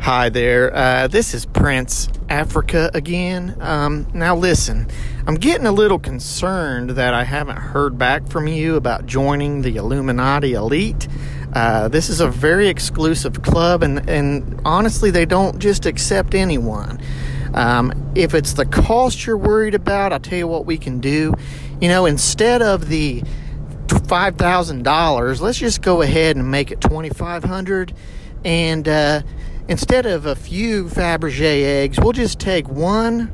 Hi there. Uh, this is Prince Africa again. Um, now, listen, I'm getting a little concerned that I haven't heard back from you about joining the Illuminati Elite. Uh, this is a very exclusive club, and, and honestly, they don't just accept anyone. Um, if it's the cost you're worried about, I'll tell you what we can do. You know, instead of the five thousand dollars, let's just go ahead and make it twenty five hundred, and uh, instead of a few Fabergé eggs, we'll just take one,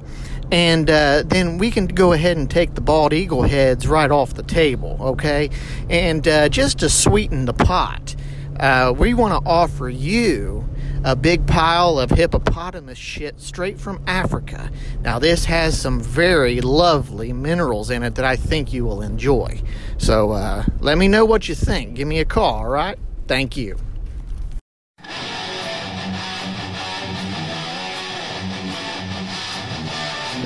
and uh, then we can go ahead and take the bald eagle heads right off the table, okay? And uh, just to sweeten the pot, uh, we want to offer you a big pile of hippopotamus shit straight from Africa. Now, this has some very lovely minerals in it that I think you will enjoy. So, uh, let me know what you think. Give me a call, all right? Thank you.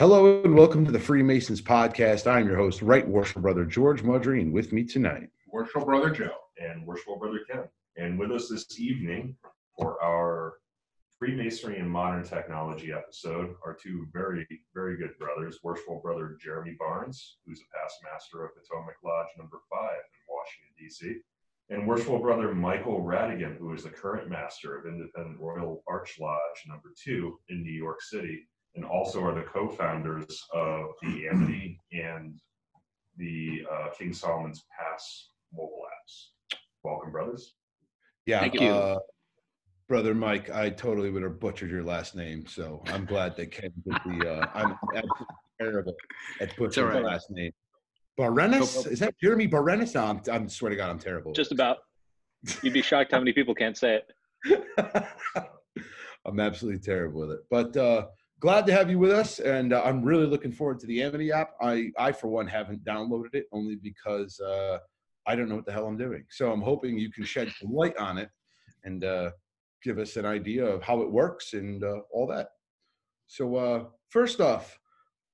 Hello and welcome to the Freemasons podcast. I'm your host, Right Worshipful Brother George Mudry, and with me tonight. Worshipful Brother Joe. and Worshipful Brother Ken. And with us this evening for our Freemasonry and Modern Technology episode are two very, very good brothers. Worshipful Brother Jeremy Barnes, who's a past master of Potomac Lodge number five in Washington, D.C., and Worshipful Brother Michael Radigan, who is the current master of Independent Royal Arch Lodge number two in New York City, and also are the co-founders of the Amity and the uh, King Solomon's Pass mobile apps. Welcome, brothers. Yeah, Thank you. Uh, Brother Mike, I totally would have butchered your last name, so I'm glad that Ken did the. Uh, I'm absolutely terrible at butchering all the last name. Barenis? Is that Jeremy Barenis? No, I'm, I'm swear to God, I'm terrible. Just about. You'd be shocked how many people can't say it. I'm absolutely terrible with it. But uh, glad to have you with us, and uh, I'm really looking forward to the Amity app. I, I for one, haven't downloaded it only because uh, I don't know what the hell I'm doing. So I'm hoping you can shed some light on it and uh, give us an idea of how it works and uh, all that. So uh, first off,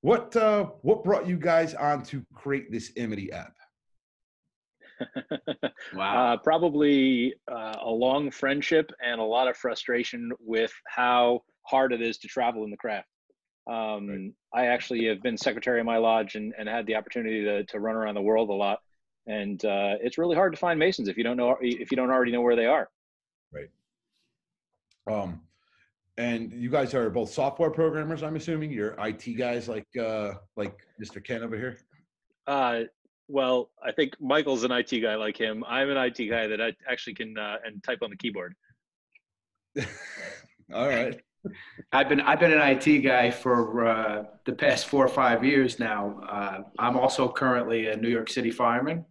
what uh, what brought you guys on to create this Amity app? wow. Uh, probably uh, a long friendship and a lot of frustration with how hard it is to travel in the craft. Um, I actually have been secretary of my lodge and, and had the opportunity to, to run around the world a lot. And uh, it's really hard to find Masons if you don't know if you don't already know where they are. Right. Um, and you guys are both software programmers, I'm assuming. You're IT guys like uh, like Mr. Ken over here. Uh, well, I think Michael's an IT guy like him. I'm an IT guy that I actually can uh, and type on the keyboard. All right. I've been I've been an IT guy for uh, the past four or five years now. Uh, I'm also currently a New York City fireman,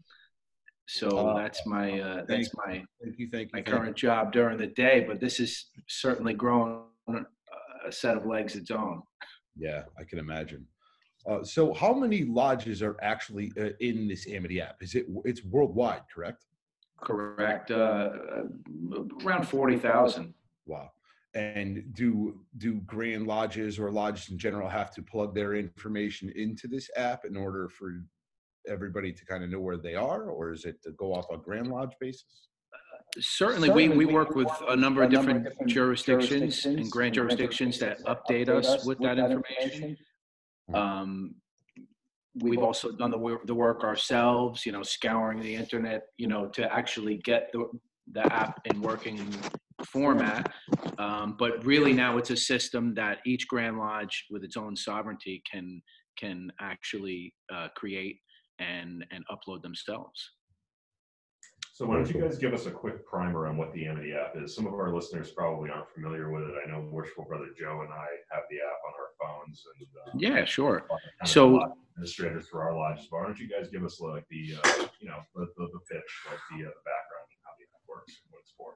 so Oh, that's my uh, that's my Thank you. Thank you. my thank you. current job during the day. But this is certainly growing a set of legs its own. Yeah, I can imagine. Uh, so, how many lodges are actually uh, in this Amity app? Is it it's worldwide, correct? Correct. Uh, around forty thousand. Wow. And do do grand lodges or lodges in general have to plug their information into this app in order for everybody to kind of know where they are, or is it to go off a grand lodge basis? Certainly, we, we work with a number of different jurisdictions and grand jurisdictions that update us with that information. Um, we've also done the work, the work ourselves, you know, scouring the internet, you know, to actually get the, the app in working format. Um, but really now it's a system that each Grand Lodge with its own sovereignty can can actually uh, create and and upload themselves. So why don't you guys give us a quick primer on what the Amity app is? Some of our listeners probably aren't familiar with it. I know Worshipful Brother Joe and I have the app on our phones and um, Yeah, sure. So- administrators for our lodges. Why don't you guys give us like the uh, you know the, the, the pitch, like the uh, the background and how the app works and what it's for?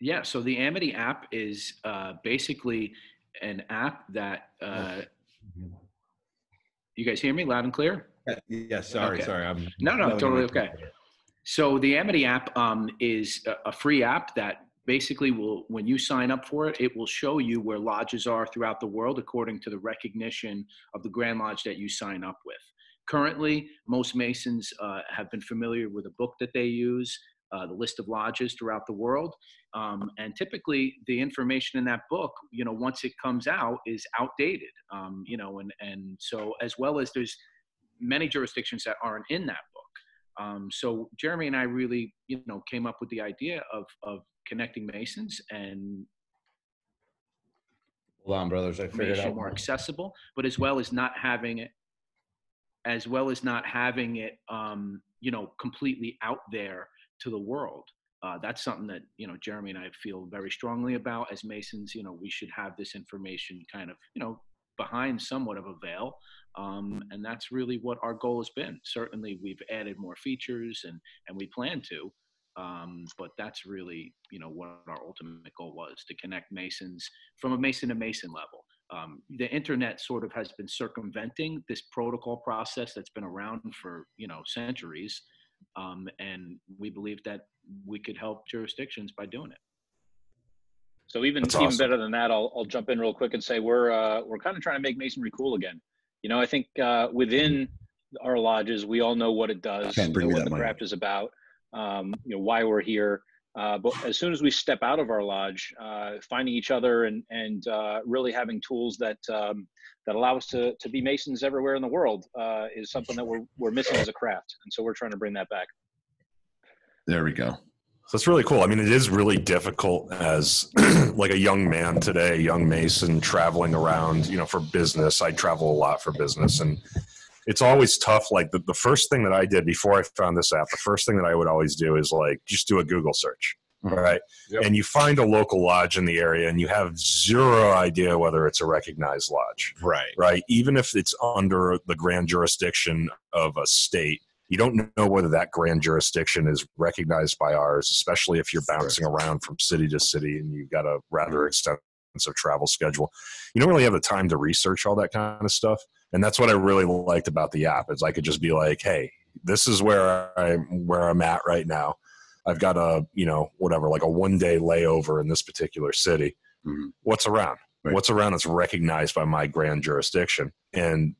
Yeah, so the Amity app is uh, basically an app that uh, you guys hear me loud and clear. Yeah, sorry, Okay. sorry. I'm No, no, totally okay. So the Amity app um, is a- a free app that basically will, when you sign up for it, it will show you where lodges are throughout the world according to the recognition of the Grand Lodge that you sign up with. Currently, most Masons uh, have been familiar with a book that they use, uh, the list of lodges throughout the world. Um, and typically, the information in that book, you know, once it comes out, is outdated. Um, you know, and and so as well as there's many jurisdictions that aren't in that book. Um, so Jeremy and I really, you know, came up with the idea of of connecting Masons and Hold on, brothers. I figured out. more accessible, but as well as not having it, as well as not having it, um, you know, completely out there to the world. Uh, that's something that you know Jeremy and I feel very strongly about as Masons. You know, we should have this information kind of you know behind somewhat of a veil, um, and that's really what our goal has been. Certainly, we've added more features and and we plan to. Um, but that's really, you know, what our ultimate goal was to connect Masons from a Mason to Mason level um, the internet sort of has been circumventing this protocol process that's been around for you know centuries um, and we believe that we could help jurisdictions by doing it So even That's even awesome. better than that, I'll I'll jump in real quick and say we're uh, we're kind of trying to make masonry cool again. You know, I think uh, within our lodges, we all know what it does, Ken, bring you know, me what the mic. craft is about, um, you know, why we're here. Uh, but as soon as we step out of our lodge, uh, finding each other and and uh, really having tools that um, that allow us to to be masons everywhere in the world uh, is something that we're we're missing as a craft, and so we're trying to bring that back. There we go. So it's really cool. I mean, it is really difficult as like a young man today, young Mason traveling around, you know, for business. I travel a lot for business and it's always tough. Like the, the first thing that I did before I found this app, the first thing that I would always do is like just do a Google search. Mm-hmm. Right. Yep. And you find a local lodge in the area and you have zero idea whether it's a recognized lodge Right. right? Even if it's under the grand jurisdiction of a state, you don't know whether that grand jurisdiction is recognized by ours, especially if you're bouncing around from city to city and you've got a rather mm-hmm. extensive travel schedule. You don't really have the time to research all that kind of stuff. And that's what I really liked about the app is I could just be like, hey, this is where I'm where I'm at right now. I've got a, you know, whatever, like a one day layover in this particular city. Mhm. What's around? Right. What's around that's recognized by my grand jurisdiction? And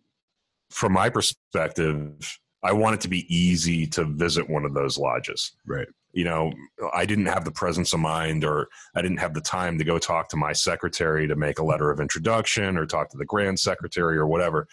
from my perspective, I want it to be easy to visit one of those lodges. Right. You know, I didn't have the presence of mind or I didn't have the time to go talk to my secretary to make a letter of introduction or talk to the grand secretary or whatever.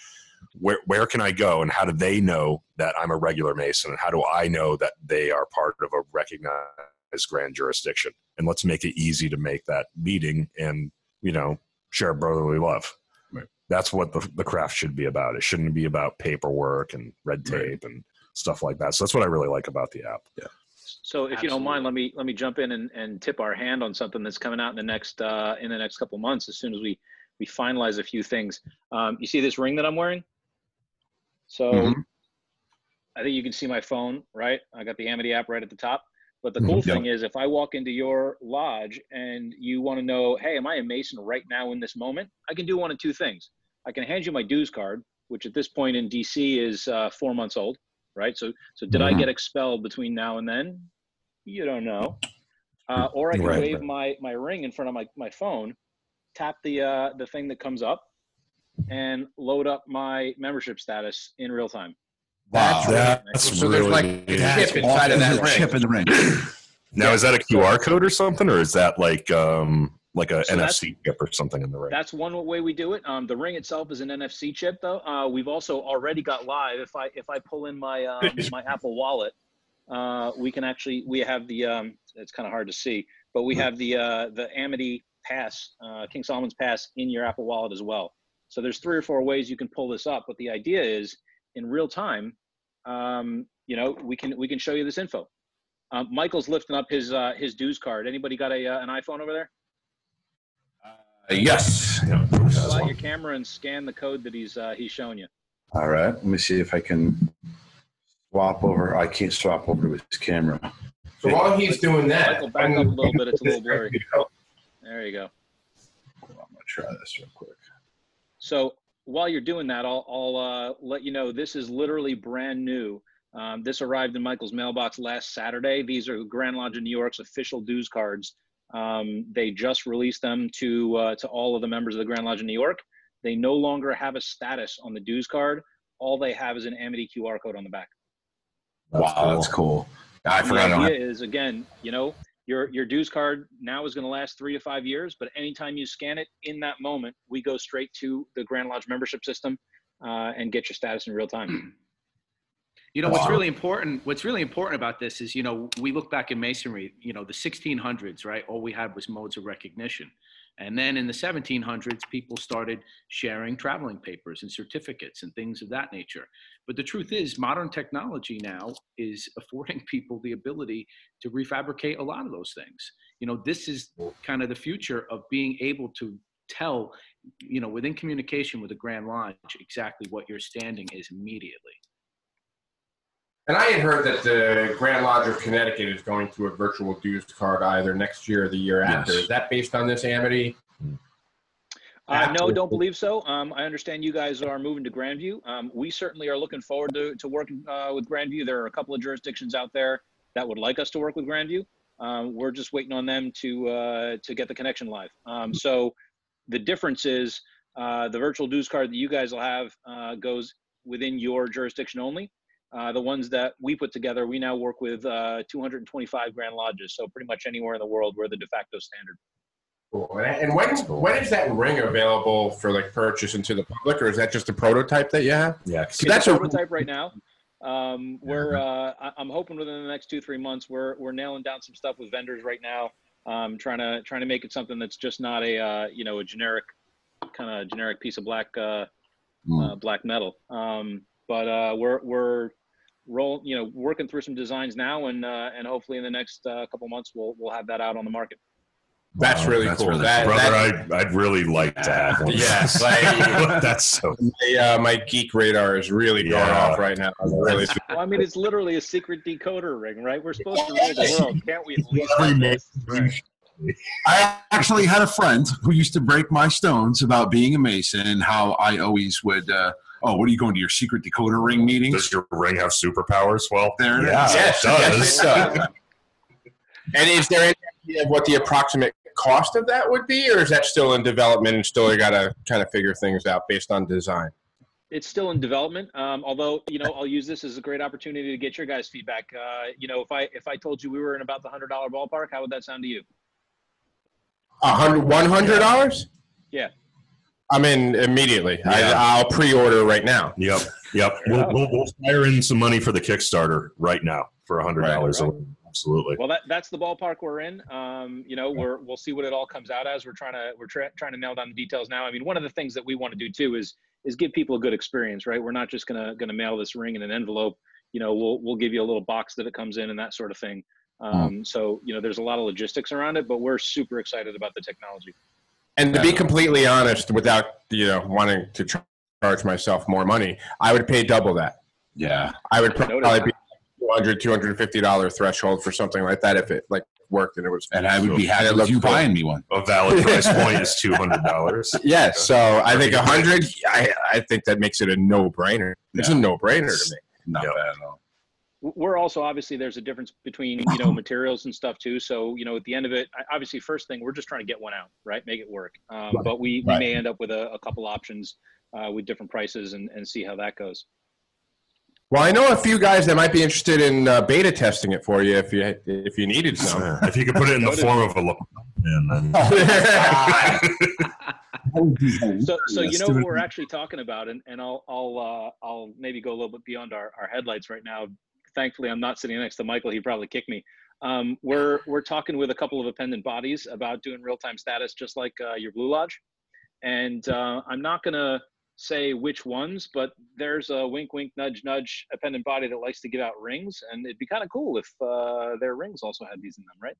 Where where can I go and how do they know that I'm a regular Mason and how do I know that they are part of a recognized grand jurisdiction? And let's make it easy to make that meeting and, you know, share brotherly love. Right. That's what the, the craft should be about. It shouldn't be about paperwork and red tape Right. and stuff like that. So that's what I really like about the app. So if you don't mind, let me let me jump in and, and tip our hand on something that's coming out in the next uh, in the next couple months. As soon as we we finalize a few things, um, you see this ring that I'm wearing. So Mhm. I think you can see my phone, right? I got the Amity app right at the top. But the cool Mhm. thing is, if I walk into your lodge and you want to know, hey, am I a Mason right now in this moment? I can do one of two things. I can hand you my dues card, which at this point in DC is uh, four months old, right? So, so did I Mhm. get expelled between now and then? You don't know. Uh, or I can Right. wave my my ring in front of my my phone, tap the uh, the thing that comes up, and load up my membership status in real time. Wow. That's So there's really like neat. a chip inside of that ring. chip in the ring. Now, is that a QR code or something, or is that like um like a So NFC chip or something in the ring? That's one way we do it. Um, the ring itself is an NFC chip, though. Uh, we've also already got live. If I if I pull in my um, my Apple Wallet, uh, we can actually we have the um, it's kind of hard to see. but we have the uh, the Amity Pass, uh, King Solomon's Pass, in your Apple Wallet as well. So there's three or four ways you can pull this up. But the idea is, in real time, um, you know, we can we can show you this info. Um, Michael's lifting up his uh, his dues card. Anybody got a uh, an iPhone over there? Uh, yes. Pull out your camera and scan the code that he's uh, he's showing you. All right. Let me see if I can swap over. I can't swap over to his camera. So while he's doing that, Michael, back up a little bit. It's a little blurry. There you go. I'm gonna try this real quick. So while you're doing that, I'll, I'll uh, let you know this is literally brand new. Um, this arrived in Michael's mailbox last Saturday. These are Grand Lodge of New York's official dues cards. Um, they just released them to uh, to all of the members of the Grand Lodge of New York. They no longer have a status on the dues card. All they have is an Amity QR code on the back. Wow, that's cool. I the forgot. I don't idea have- is again, you know, your your dues card now is going to last three to five years, but anytime you scan it in that moment, we go straight to the Grand Lodge membership system uh, and get your status in real time. You know, what's really important, what's really important about this is, you know, we look back in masonry, you know, the 1600s, right? All we had was modes of recognition. And then in the 1700s, people started sharing traveling papers and certificates and things of that nature. But the truth is, modern technology now is affording people the ability to refabricate a lot of those things. You know, this is kind of the future of being able to tell, you know, within communication with the Grand Lodge, exactly what your standing is immediately. And I had heard that the Grand Lodge of Connecticut is going to a virtual dues card either next year or the year after. Yes. Is that based on this Amity? Uh, no, don't believe so. Um, I understand you guys are moving to Grandview. Um, we certainly are looking forward to, to working uh, with Grandview. There are a couple of jurisdictions out there that would like us to work with Grandview. Um, we're just waiting on them to uh, to get the connection live. Um, so the difference is uh, the virtual dues card that you guys will have uh, goes within your jurisdiction only. Uh, the ones that we put together, we now work with uh, 225 Grand Lodges. So pretty much anywhere in the world, we're the de facto standard. Cool. And and when when is that ring available for like purchase into the public, or is that just a prototype that you have? Yeah, 'cause it's that's a a- prototype right now. Um, we're uh, I- I'm hoping within the next two three months we're we're nailing down some stuff with vendors right now. Um, trying to trying to make it something that's just not a uh, you know a generic kind of generic piece of black uh, Mm. uh, black metal. Um, but uh, we're we're roll you know working through some designs now and uh, and hopefully in the next uh, couple months we'll we'll have that out on the market. That's Wow, really that's cool. really that, cool. brother, that- I, I'd really like to have one. Yes, I- that's so. my, uh, my geek radar is really going Yeah. off right now. I'm really Well, I mean, it's literally a secret decoder ring, right? We're supposed to rule the world, can't we? At least have this? I actually had a friend who used to break my stones about being a Mason and how I always would. Uh, oh, what are you going to your secret decoder ring meeting? Does your ring have superpowers? Well, There it yeah. Yes, it yes, does. it does. And is there any idea of what the approximate cost of that would be, or is that still in development and still you got to kind of figure things out based on design? It's still in development. Um, although, you know, I'll use this as a great opportunity to get your guys' feedback. Uh, you know, if I if I told you we were in about the hundred dollar ballpark, how would that sound to you? A hundred, one hundred dollars? Yeah. I'm in immediately. Yeah. I, I'll pre-order right now. Yep, yep. We'll, we'll, we'll fire in some money for the Kickstarter right now for a hundred dollars. Right, Absolutely. Well, that that's the ballpark we're in. Um, you know, we're we'll see what it all comes out as. We're trying to we're tra- trying to nail down the details now. I mean, one of the things that we want to do too is is give people a good experience, right? We're not just gonna gonna mail this ring in an envelope. You know, we'll we'll give you a little box that it comes in and that sort of thing. Um, So you know, there's a lot of logistics around it, but we're super excited about the technology. And to be completely honest, without you know wanting to charge myself more money, I would pay double that. Yeah. I would Noted. probably be 200 250 dollar threshold for something like that if it like worked and it was And I would be happy it with you cool. buying me one. A valid price point is two hundred dollars. Yes, so I think a hundred. I I think that makes it a no brainer. It's a no brainer to me. Not Yeah. bad at all. We're also obviously there's a difference between you know materials and stuff too. So you know at the end of it obviously first thing we're just trying to get one out right? Make it work. Um, Right. but we, we Right. may end up with a, a couple options uh, with different prices and, and see how that goes. Well, I know a few guys that might be interested in uh, beta testing it for you if you if you needed some. if you could put it in the form of a lapel pin, so so you know what we're actually talking about and, and i'll i'll uh, i'll maybe go a little bit beyond our, our headlights right now thankfully i'm not sitting next to michael he'd probably kick me Um, we're we're talking with a couple of appendant bodies about doing real time status, just like uh, your Blue Lodge. And uh, I'm not gonna say which ones, but there's a wink, wink, nudge, nudge appendant body that likes to give out rings, and it'd be kind of cool if uh, their rings also had these in them, right?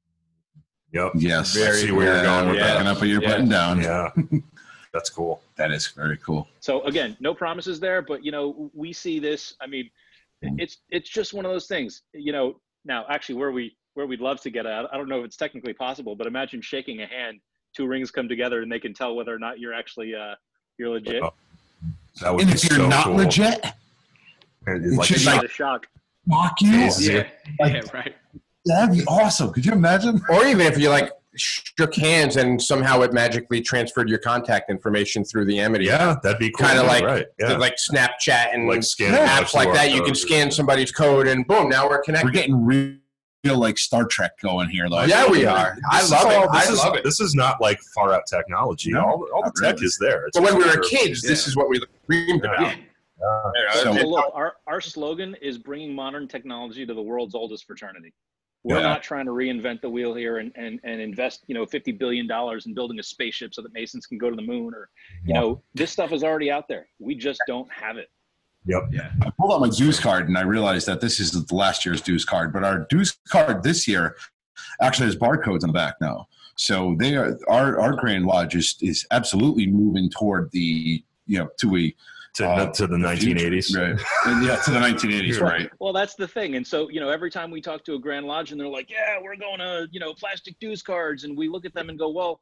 Yep. Yes. I see where you're going with we're that. picking up what you're Yeah. putting down. Yeah. That's cool. That is very cool. So again, no promises there, but you know, we see this. I mean, it's it's just one of those things. You know, now actually, where we where we'd love to get at, I don't know if it's technically possible, but imagine shaking a hand, two rings come together, and they can tell whether or not you're actually uh, you're legit. Oh, That would And be if you're so not cool. legit, And it it's like, should like- not a shock. fuck you. Yes. Yeah, Like- yeah, right. That'd be awesome. Could you imagine? Or even if you're like shook hands and somehow it magically transferred your contact information through the Amity. yeah, that'd be cool. Kinda like- right. Yeah. Like Snapchat and Like scanning apps a like QR that. You can scan somebody's code and boom, now we're connected. We're getting real, real like Star Trek going here, though. Yeah, we are. I This is love it. all- I This is, love it. This is not like far out technology. No, all all the tech really. is there. It's But when we were just- kids, this is what we dreamed Yeah. about. Yeah. You know, So- Well, look, our, our slogan is bringing modern technology to the world's oldest fraternity. We're Yeah. not trying to reinvent the wheel here and, and, and invest, you know, $50 billion in building a spaceship so that Masons can go to the moon or, you Yeah. know, this stuff is already out there. We just don't have it. Yep. Yeah. I pulled out my dues card and I realized that this is the last year's dues card, but our dues card this year actually has barcodes on the back now. So they are our our Grand Lodge is is absolutely moving toward the you know to a To, uh, to the 1980s. right And yeah to the 1980s right Well, that's the thing. And so, you know, every time we talk to a Grand Lodge and they're like, yeah, we're going to, you know, plastic dues cards. And we look at them and go, well,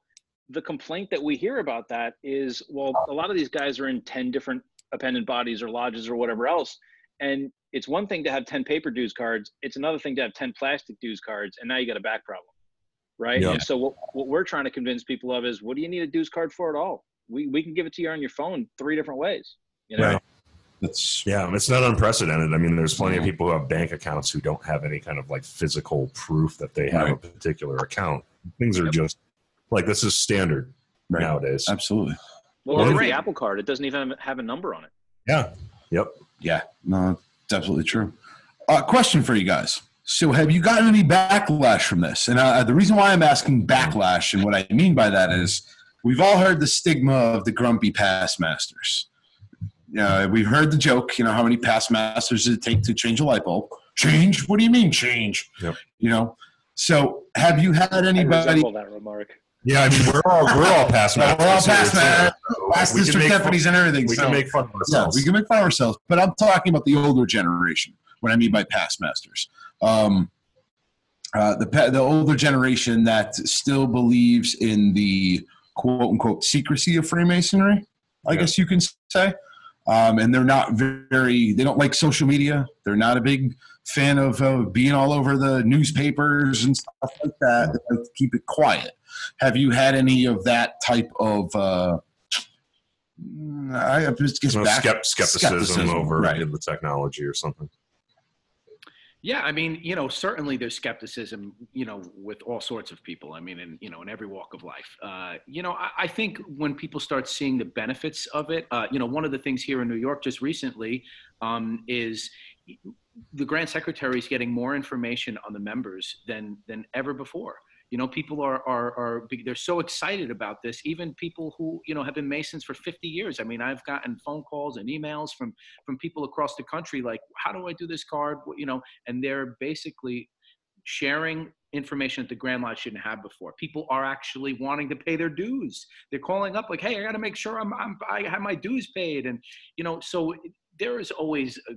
the complaint that we hear about that is, well, a lot of these guys are in 10 different appendant bodies or lodges or whatever else. And it's one thing to have 10 paper dues cards. It's another thing to have 10 plastic dues cards. And now you got a back problem. Right. Yeah. And so what, what we're trying to convince people of is what do you need a dues card for at all? We, we can give it to you on your phone three different ways. You know, Right. that's Yeah, it's not unprecedented. I mean, there's plenty of people who have bank accounts who don't have any kind of like physical proof that they have a particular account. Things are just like this is standard right nowadays. absolutely well, Well, look at right. the Apple card. It doesn't even have a number on it. Yeah. Yep. yeah no it's absolutely true uh, question for you guys so have you gotten any backlash from this and uh, the reason why I'm asking backlash and what I mean by that is we've all heard the stigma of the grumpy past masters uh, we've heard the joke, you know, how many past masters does it take to change a light bulb? Change? What do you mean change? Yep. You know, so have you had anybody resemble that remark. Yeah, I mean we're all we're all past We're all masters past masters, So past we can district make fun- deputies and everything? We so, can make fun of yeah, ourselves. we can make fun of ourselves, but I'm talking about the older generation. What I mean by past masters, um, uh, the the older generation that still believes in the quote unquote secrecy of Freemasonry. I Yeah. guess you can say, um, and they're not very. They don't like social media. They're not a big fan of uh, being all over the newspapers and stuff like that. They like keep it quiet. Have you had any of that type of? Uh, I I just guess No, skepticism, skepticism, over right. the technology or something. Yeah, I mean, you know, certainly there's skepticism, you know, with all sorts of people. I mean, in you know, in every walk of life. Uh, you know, I, I think when people start seeing the benefits of it, uh, you know, one of the things here in New York just recently um, is the Grand Secretary is getting more information on the members than than ever before. You know, people are are are they're so excited about this. Even people who you know have been Masons for 50 years. I mean, I've gotten phone calls and emails from from people across the country like, "How do I do this card?" You know, and they're basically sharing information that the Grand Lodge shouldn't have before. People are actually wanting to pay their dues. They're calling up like, "Hey, I got to make sure I'm, I'm I have my dues paid," and you know, so there is always a,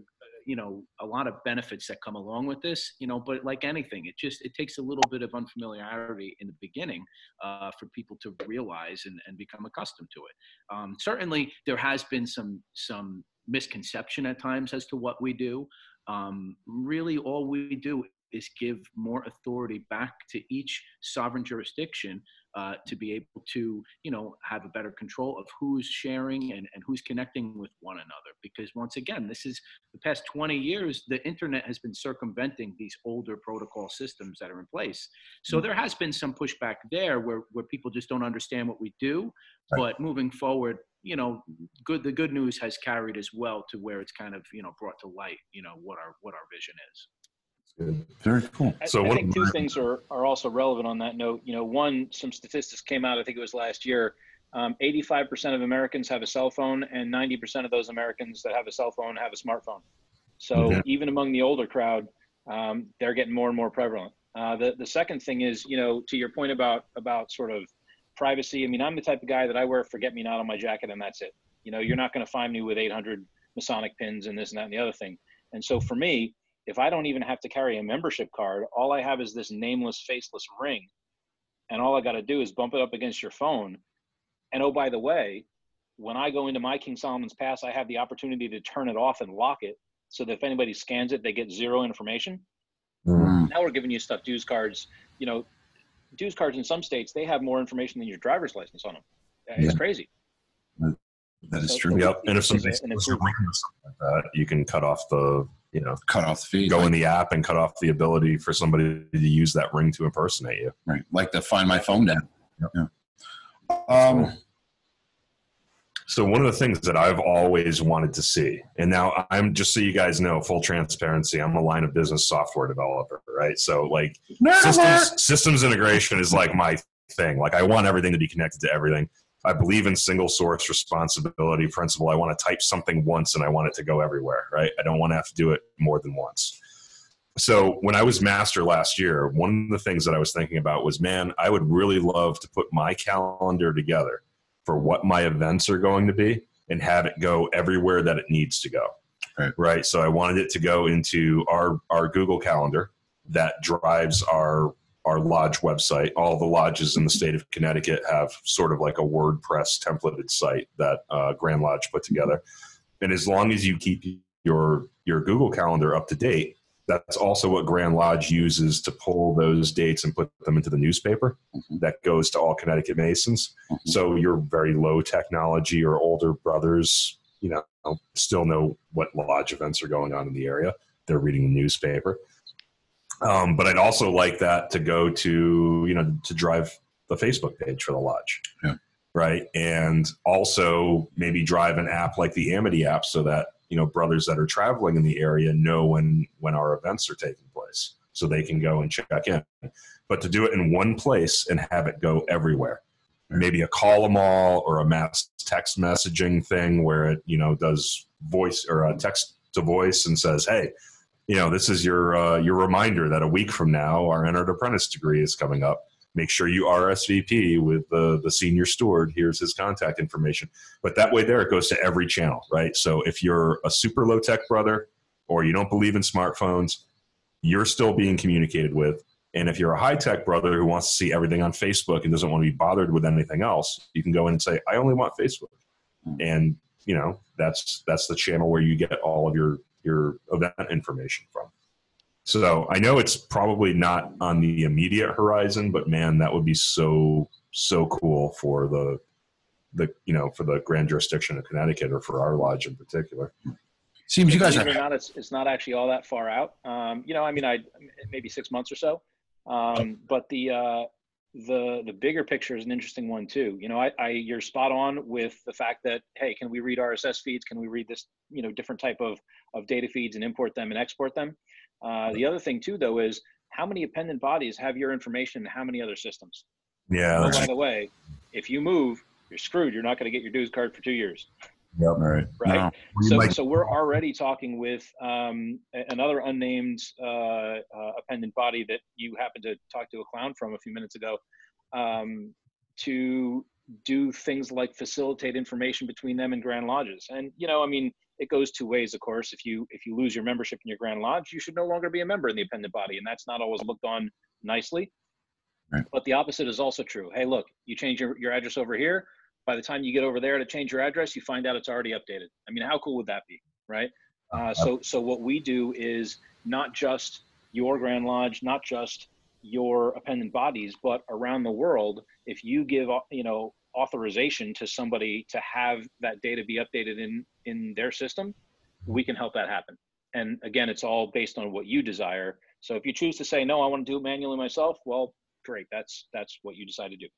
you know a lot of benefits that come along with this you know but like anything it just it takes a little bit of unfamiliarity in the beginning uh, for people to realize and, and become accustomed to it. Um, certainly there has been some some misconception at times as to what we do. Um, really all we do is give more authority back to each sovereign jurisdiction uh, to be able to, you know, have a better control of who's sharing and, and who's connecting with one another. Because once again, this is the past 20 years, the internet has been circumventing these older protocol systems that are in place. So there has been some pushback there where, where people just don't understand what we do. But moving forward, you know, good the good news has carried as well to where it's kind of, you know, brought to light, you know, what our what our vision is. Very cool. I, So I think two my- things are, are also relevant on that note. You know, one, some statistics came out, I think it was last year. Um, 85% of Americans have a cell phone, and 90% of those Americans that have a cell phone have a smartphone. So Mhm. even among the older crowd, um, they're getting more and more prevalent. Uh, the, the second thing is, you know, to your point about, about sort of privacy. I mean, I'm the type of guy that I wear forget me not on my jacket and that's it. You know, you're not going to find me with 800 Masonic pins and this and that and the other thing. And so for me, if I don't even have to carry a membership card, all I have is this nameless, faceless ring. And all I got to do is bump it up against your phone. And oh, by the way, when I go into my King Solomon's Pass, I have the opportunity to turn it off and lock it so that if anybody scans it, they get zero information. Mm. Now we're giving you stuff dues cards. You know, dues cards in some states, they have more information than your driver's license on them. It's Yeah. crazy. That is So- true. Yep. And if It's somebody an steals ring or something like that, you can cut off the, you know, Cut off the feed. go in the app and cut off the ability for somebody to use that ring to impersonate you. Right. Like the Find My Phone app. Yeah. Um, So one of the things that I've always wanted to see, and now I'm just so you guys know, full transparency, I'm a line of business software developer, right? So like systems, systems integration is like my thing. Like I want everything to be connected to everything. I believe in single source responsibility principle. I want to type something once and I want it to go everywhere, right? I don't want to have to do it more than once. So when I was master last year, one of the things that I was thinking about was, man, I would really love to put my calendar together for what my events are going to be and have it go everywhere that it needs to go. Right. Right. So I wanted it to go into our our Google Calendar that drives our our lodge website. All the lodges in the state of Connecticut have sort of like a WordPress templated site that uh, Grand Lodge put together. And as long as you keep your your Google Calendar up to date, that's also what Grand Lodge uses to pull those dates and put them into the newspaper. Mhm. That goes to all Connecticut Masons. Mhm. So your very low technology or older brothers, you know, still know what lodge events are going on in the area. They're reading the newspaper. Um, but I'd also like that to go to, you know, to drive the Facebook page for the lodge. Yeah. Right. And also maybe drive an app like the Amity app so that, you know, brothers that are traveling in the area know when when our events are taking place. So they can go and check in. But to do it in one place and have it go everywhere. Maybe a call them all or a mass text messaging thing where it, you know, does voice or a text to voice and says, Hey, you know, this is your uh, your reminder that a week from now our entered apprentice degree is coming up. Make sure you RSVP with the the senior steward. Here's his contact information. But that way, there it goes to every channel, right? So if you're a super low tech brother or you don't believe in smartphones, you're still being communicated with. And if you're a high tech brother who wants to see everything on Facebook and doesn't want to be bothered with anything else, you can go in and say, "I only want Facebook," and you know that's that's the channel where you get all of your your event information from. So I know it's probably not on the immediate horizon, but man, that would be so so cool for the the you know for the grand jurisdiction of Connecticut or for our lodge in particular. seems you guys Believe it or are. not, it's, it's not actually all that far out. Um, you know, I mean, I maybe six months or so. Um, but the uh, the the bigger picture is an interesting one too. You know, I, I you're spot on with the fact that hey, can we read RSS feeds? Can we read this you know different type of of data feeds and import them and export them? Uh, the other thing too, though, is how many appendant bodies have your information and how many other systems? Yeah, Oh, by the way, if you move, you're screwed. You're not going to get your dues card for two years All right. right? No. So, so we're already talking with um, another unnamed uh, uh, appendant body that you happened to talk to a clown from a few minutes ago um, to do things like facilitate information between them and Grand Lodges. And you know, I mean, it goes two ways, of course. If you if you lose your membership in your Grand Lodge, you should no longer be a member in the appendant body, and that's not always looked on nicely. Right. But the opposite is also true. Hey, look, you change your, your address over here. By the time you get over there to change your address, you find out it's already updated. I mean, how cool would that be, right? Uh, uh so, so what we do is not just your Grand Lodge, not just your appendant bodies, but around the world, if you give uh, you know authorization to somebody to have that data be updated in in their system, mm-hmm. we can help that happen. And again, it's all based on what you desire. So if you choose to say no, I want to do it manually myself, well, great. That's that's what you decide to do.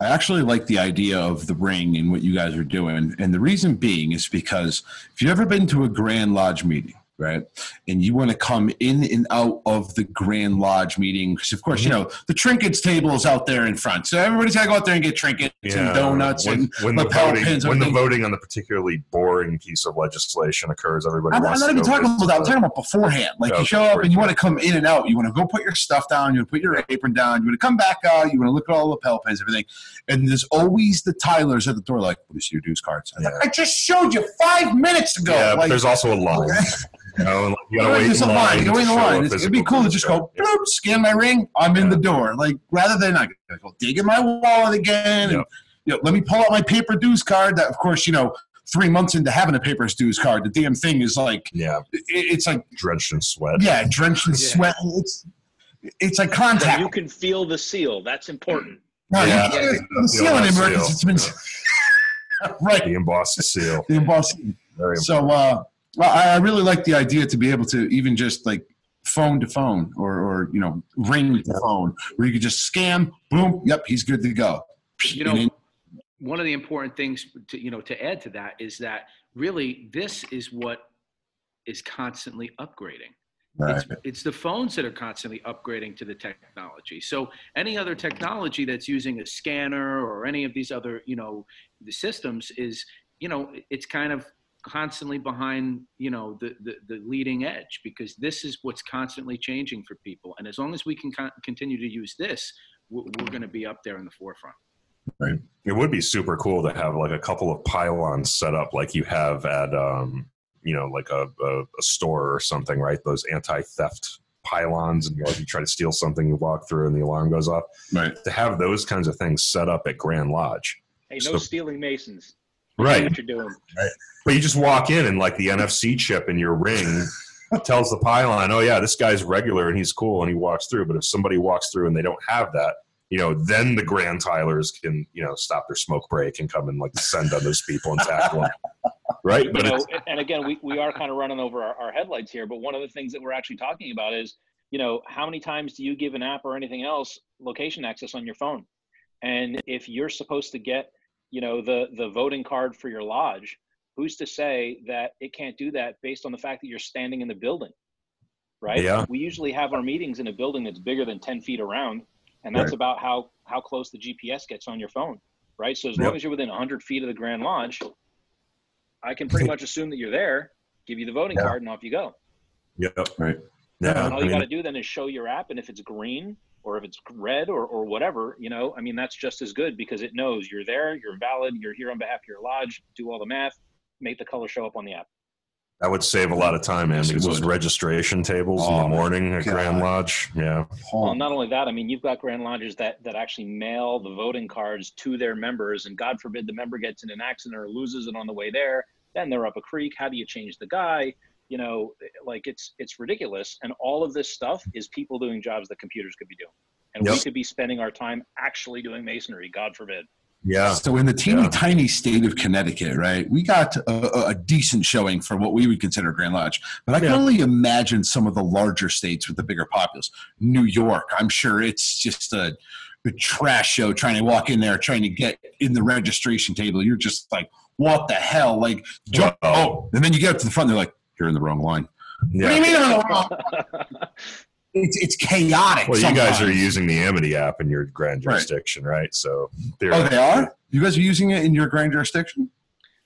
I actually like the idea of the ring and what you guys are doing. And the reason being is because if you've ever been to a Grand Lodge meeting, right? And you want to come in and out of the Grand Lodge meeting because, of course, you Mm-hmm. know the trinkets table is out there in front, so everybody's got to go out there and get trinkets and donuts when, and when the lapel voting pins. when the voting on the particularly boring piece of legislation occurs, everybody I'm, I'm not even talking about that. I'm talking about beforehand. Like you show up and you want to come in and out. You want to go put your stuff down. You want to put your apron down. You want to come back out. You want to look at all the lapel pins, everything. And there's always the Tylers at the door, like, "What is your dues cards?" I'm like, I just showed you five minutes ago. Yeah, like, there's also a line. You know, and you gotta wait in line. line. You go in line. It's- It'd be cool to just go, Yeah. bloop, scan my ring. I'm in the door. Like rather than I gotta go dig in my wallet again. And, you know, let me pull out my paper dues card. That, of course, you know, three months into having a paper dues card, the damn thing is like, Yeah, it, it's like, drenched in sweat. yeah, drenched in Yeah. sweat. It's it's like But contact. you can feel the seal. That's important. No, Yeah. can't- Yeah. the seal anymore Seal. 'cause it's been right. The embossed seal. The embossed Very So, uh, well, I really like the idea to be able to even just like phone to phone or, or you know, ring to phone where you could just scan, boom, yep, he's good to go. You know, one of the important things to you know to add to that is that really this is what is constantly upgrading. It's, it's the phones that are constantly upgrading to the technology. So any other technology that's using a scanner or any of these other, you know, the systems is, you know, it's kind of constantly behind, you know, the, the, the leading edge because this is what's constantly changing for people. And as long as we can con- continue to use this, we're, we're going to be up there in the forefront. Right. It would be super cool to have like a couple of pylons set up like you have at um you know like a, a, a store or something, right? Those anti-theft pylons and you, know, if you try to steal something, you walk through and the alarm goes off. right. To have those kinds of things set up at Grand Lodge. Hey, no So- stealing Masons. You Right. What you're doing. But you just walk in and like the NFC chip in your ring tells the pylon, oh yeah, this guy's regular and he's cool and he walks through. But if somebody walks through and they don't have that, you know, then the Grand Tylers can, you know, stop their smoke break and come and like send on those people and tackle them. Right? you But know, and again, we, we are kind of running over our, our headlights here, but one of the things that we're actually talking about is, you know, how many times do you give an app or anything else location access on your phone? And if you're supposed to get, you know, the the voting card for your lodge, who's to say that it can't do that based on the fact that you're standing in the building? Right? Yeah. We usually have our meetings in a building that's bigger than 10 feet around, and that's Right. about how how close the GPS gets on your phone. Right. So as Yep. long as you're within 100 feet of the Grand Lodge, I can pretty much assume that you're there, give you the voting Yeah. card, and off you go. yep. Right. Yeah. And all I you got to do then is show your app, and if it's green or if it's red or, or whatever, you know, I mean, that's just as good because it knows you're there, you're valid, you're here on behalf of your lodge, do all the math, make the color show up on the app. that would save a lot of time, man, Yes, because those registration tables in Oh, the morning at God. Grand Lodge. Yeah. Well, not only that, I mean, you've got Grand Lodges that that actually mail the voting cards to their members, and God forbid the member gets in an accident or loses it on the way there, then they're up a creek. How do you change the guy? You know, like it's it's ridiculous. And all of this stuff is people doing jobs that computers could be doing, and we could be spending our time actually doing masonry. God forbid. Yeah. So in the teeny Yeah. tiny state of Connecticut, right, we got a, a decent showing for what we would consider Grand Lodge. But I can Yeah. only imagine some of the larger states with the bigger populace. New York, I'm sure it's just a, a trash show trying to walk in there, trying to get in the registration table. You're just like, what the hell? Like, jump. Oh, and then you get up to the front, and they're like, you're in the wrong line. What do you mean I'm in the wrong? It's, it's chaotic. Well, you guys are using the Amity app in your grand jurisdiction, right? So, Oh, they are? You guys are using it in your grand jurisdiction?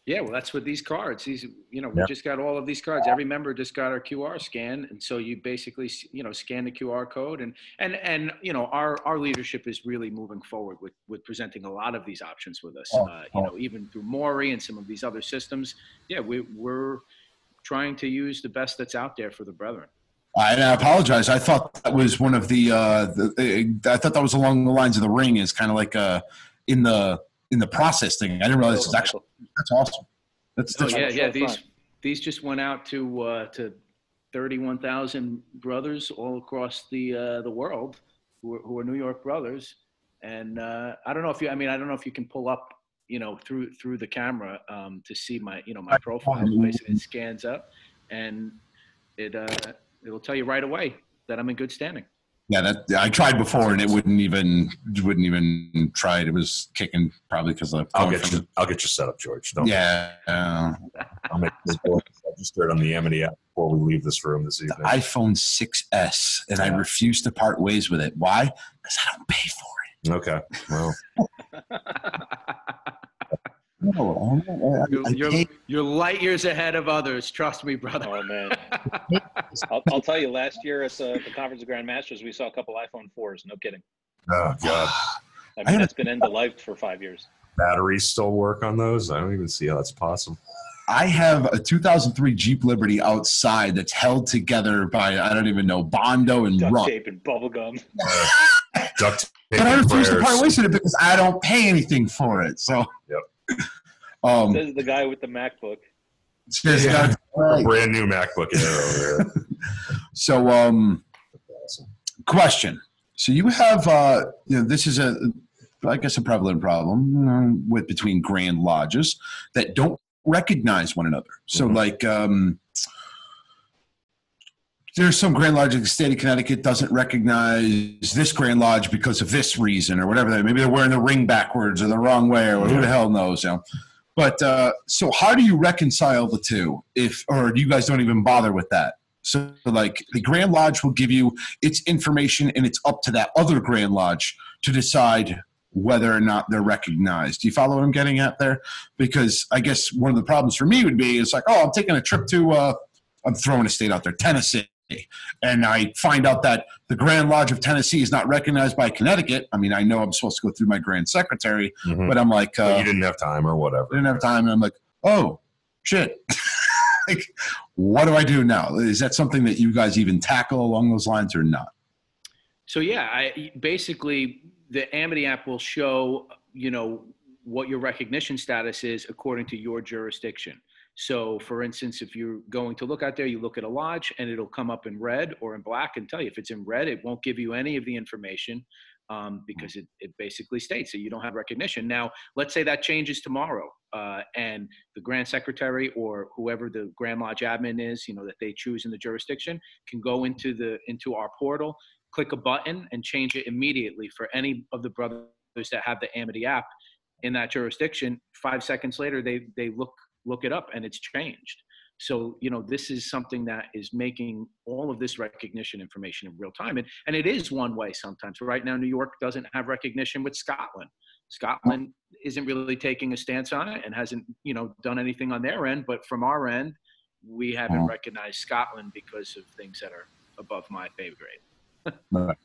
Yeah, well, that's with these cards. These, you know, we Yeah. just got all of these cards. Every member just got our QR scan, and so you basically, you know, scan the QR code, and and and you know, our our leadership is really moving forward with with presenting a lot of these options with us. Oh, uh, you know, even through Maury and some of these other systems. Yeah, we we're trying to use the best that's out there for the brethren. I, I apologize. I thought that was one of the, uh, the. I thought that was along the lines of the ring, is kind of like uh, in the in the process thing. I didn't realize it's actually that's awesome. That's, Oh, yeah, yeah. These front. these just went out to uh, to thirty one thousand brothers all across the uh, the world who are, who are New York brothers. And uh, I don't know if you. I mean, I don't know if you can pull up, you know, through through the camera um, to see my, you know, my profile. Basically, it scans up, and it uh, it'll tell you right away that I'm in good standing. Yeah, that I tried before and it wouldn't even wouldn't even try it. It was kicking probably because of I'll get you. I'll get you set up, George. Don't Yeah, uh, I'll make this board registered on the Amity app before we leave this room this the evening. iPhone 6s, and I refuse to part ways with it. Why? Because I don't pay for it. okay. Well, No, I- I- You're, I you're, pay- you're light years ahead of others. Trust me, brother. Oh man, I'll, I'll tell you. Last year at the, the conference of grandmasters, we saw a couple iPhone fours. No kidding. oh god, I I mean, had a- that's been end of life for five years. batteries still work on those. I don't even see how that's possible. I have a 2003 Jeep Liberty outside that's held together by I don't even know Bondo and Duct Run. tape and bubble gum. Duct tape But I and refuse to prayers. part ways with it because I don't pay anything for it. So, Yep. um, Says the guy with the MacBook. says- Yeah. Right. Brand new MacBook Air over there. So, um, Awesome. question. So you have, uh, you know, this is a, I guess, a prevalent problem with between grand lodges that don't recognize one another. So, Mhm. like, um, there's some grand lodge in the state of Connecticut doesn't recognize this grand lodge because of this reason or whatever. Maybe they're wearing the ring backwards or the wrong way or who the hell knows. You know. But uh, so, how do you reconcile the two? If or you guys don't even bother with that? So, like, the Grand Lodge will give you its information, and it's up to that other Grand Lodge to decide whether or not they're recognized. Do you follow what I'm getting at there? Because I guess one of the problems for me would be it's like, oh, I'm taking a trip to, uh, I'm throwing a state out there, Tennessee. And I find out that the Grand Lodge of Tennessee is not recognized by Connecticut. I mean, I know I'm supposed to go through my Grand Secretary, Mhm. but I'm like, uh, But you didn't have time or whatever. I didn't have time, and I'm like, oh shit. like, what do I do now? Is that something that you guys even tackle along those lines or not? So yeah, I basically the Amity app will show you know what your recognition status is according to your jurisdiction. So, for instance, if you're going to look out there, you look at a lodge and it'll come up in red or in black and tell you if it's in red, it won't give you any of the information um, because it, it basically states that you don't have recognition. Now, let's say that changes tomorrow uh, and the Grand Secretary or whoever the Grand Lodge admin is, you know, that they choose in the jurisdiction can go into the into our portal click a button and change it immediately for any of the brothers that have the Amity app in that jurisdiction. Five seconds later, they they look look it up and it's changed. So you know this is something that is making all of this recognition information in real time, and and it is one way sometimes. Right now, New York doesn't have recognition with Scotland. Scotland isn't really taking a stance on it and hasn't you know done anything on their end. But from our end, we haven't Mhm. recognized Scotland because of things that are above my pay grade.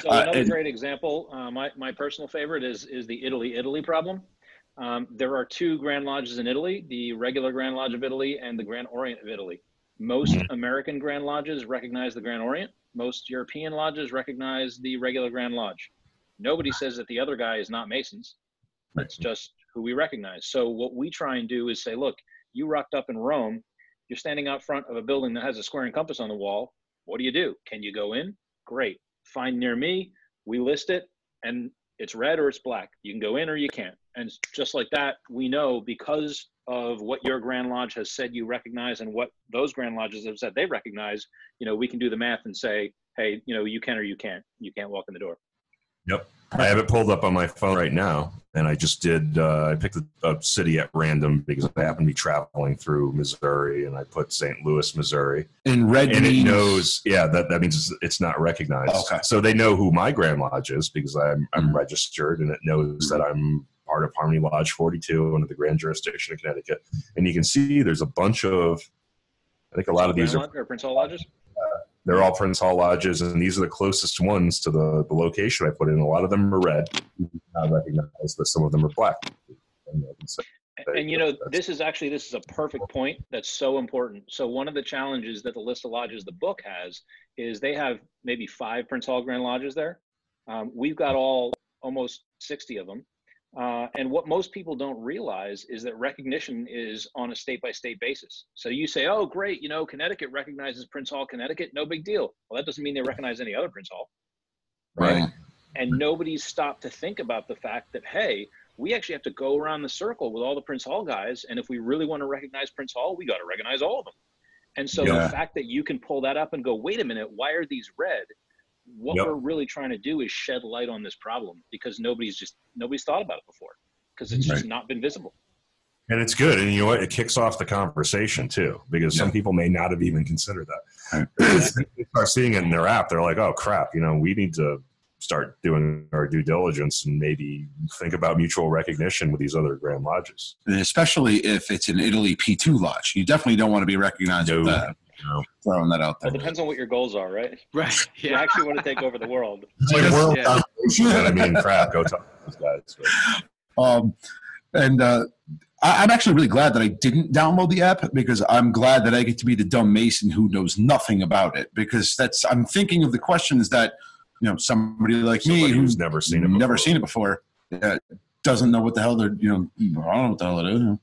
So Uh, another and- great example, uh, my, my personal favorite is is the Italy Italy problem. Um, there are two Grand Lodges in Italy: the regular Grand Lodge of Italy and the Grand Orient of Italy. Most American Grand Lodges recognize the Grand Orient. Most European lodges recognize the regular Grand Lodge. Nobody says that the other guy is not Masons. It's just who we recognize. So what we try and do is say, look, you rocked up in Rome. You're standing out front of a building that has a square and compass on the wall. What do you do? Can you go in? Great. Find near me. We list it, and it's red or it's black. You can go in or you can't. And just like that, we know because of what your Grand Lodge has said you recognize and what those Grand Lodges have said they recognize. You know, we can do the math and say, hey, you know, you can or you can't. You can't walk in the door. Yep. I have it pulled up on my phone right now, and I just did. Uh, I picked a, a city at random because I happen to be traveling through Missouri, and I put St. Louis, Missouri, And red and it knows. Yeah, that that means it's, it's not recognized. Okay. So they know who my Grand Lodge is because I'm I'm Mhm. registered, and it knows that I'm part of Harmony Lodge 42 under the Grand Jurisdiction of Connecticut. And you can see there's a bunch of. I think a lot of these Grand are or Prince Hall Lodges? They're all Prince Hall lodges, and these are the closest ones to the, the location I put in. A lot of them are red, I recognize that some of them are black. And, I can say- And you know, this is actually this is a perfect point that's so important. So one of the challenges that the list of lodges the book has is they have maybe five Prince Hall Grand Lodges there. Um, we've got all almost 60 of them. Uh, and what most people don't realize is that recognition is on a state by state basis. So you say, oh, great, you know, Connecticut recognizes Prince Hall, Connecticut, no big deal. Well, that doesn't mean they recognize any other Prince Hall right. and nobody's stopped to think about the fact that hey we actually have to go around the circle with all the prince hall guys and if we really want to recognize prince hall we got to recognize all of them and so Yeah. the fact that you can pull that up and go wait a minute why are these red what Yep. we're really trying to do is shed light on this problem because nobody's just nobody's thought about it before because it's just not been visible. And it's good. And you know what? It kicks off the conversation too, because some people may not have even considered that. they start seeing it in their app. They're like, oh, crap, you know, we need to start doing our due diligence and maybe think about mutual recognition with these other Grand Lodges. And especially if it's an Italy P2 lodge. You definitely don't want to be recognized with No. That. No. Throwing that out there. Well, it depends on what your goals are, right? Right. You actually want to take over the world. It's like world Yeah. I mean, crap, go talk to those guys. But Um, and uh, I, I'm actually really glad that I didn't download the app because I'm glad that I get to be the dumb Mason who knows nothing about it. Because that's I'm thinking of the questions that you know somebody like somebody me who's who's never seen it never before. seen it before uh, doesn't know what the hell they're you know I don't know what the hell it is.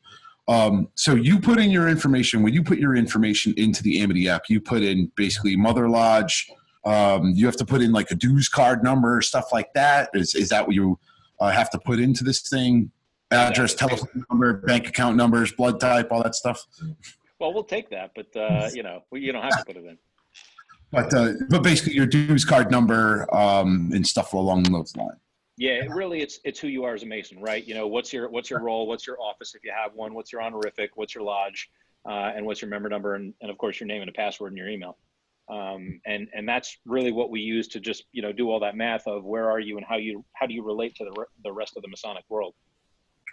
Um, so you put in your information when you put your information into the Amity app. You put in basically Mother Lodge. Um, you have to put in like a dues card number, stuff like that. Is is that what you uh, have to put into this thing? Address, telephone number, bank account numbers, blood type, all that stuff. Well, we'll take that, but uh, you know, you don't have to put it in. But uh, but basically your dues card number um, and stuff along those lines. Yeah, it really, it's it's who you are as a Mason, right? You know, what's your what's your role? What's your office if you have one? What's your honorific? What's your lodge? Uh, and what's your member number? And, and of course, your name and a password in your email. Um, and and that's really what we use to just you know do all that math of where are you and how you how do you relate to the the rest of the Masonic world.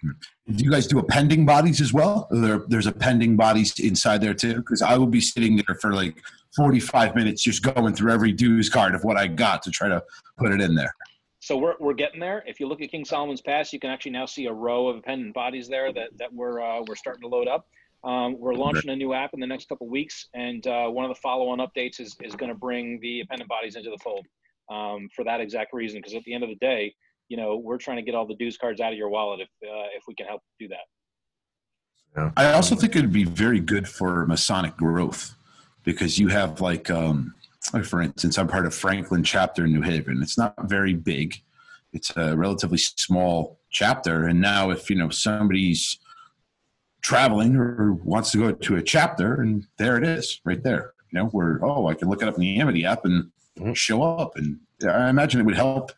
Do you guys do appendant bodies as well? There, there's appendant bodies inside there too, because I will be sitting there for like 45 minutes just going through every dues card of what I got to try to put it in there. So we're, we're getting there. If you look at King Solomon's Pass, you can actually now see a row of appendant bodies there that, that we're, uh, we're starting to load up. Um, we're launching a new app in the next couple weeks, and uh, one of the follow-on updates is, is going to bring the appendant bodies into the fold um, for that exact reason. Because at the end of the day, you know, we're trying to get all the dues cards out of your wallet if uh, if we can help do that. Yeah. I also think it'd be very good for Masonic growth because you have like, um, like for instance, I'm part of Franklin chapter in New Haven. It's not very big. It's a relatively small chapter. And now if, you know, somebody's traveling or wants to go to a chapter and there it is right there, you know, where, oh, I can look it up in the Amity app and Mhm. show up. And I imagine it would help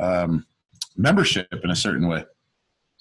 um, membership in a certain way.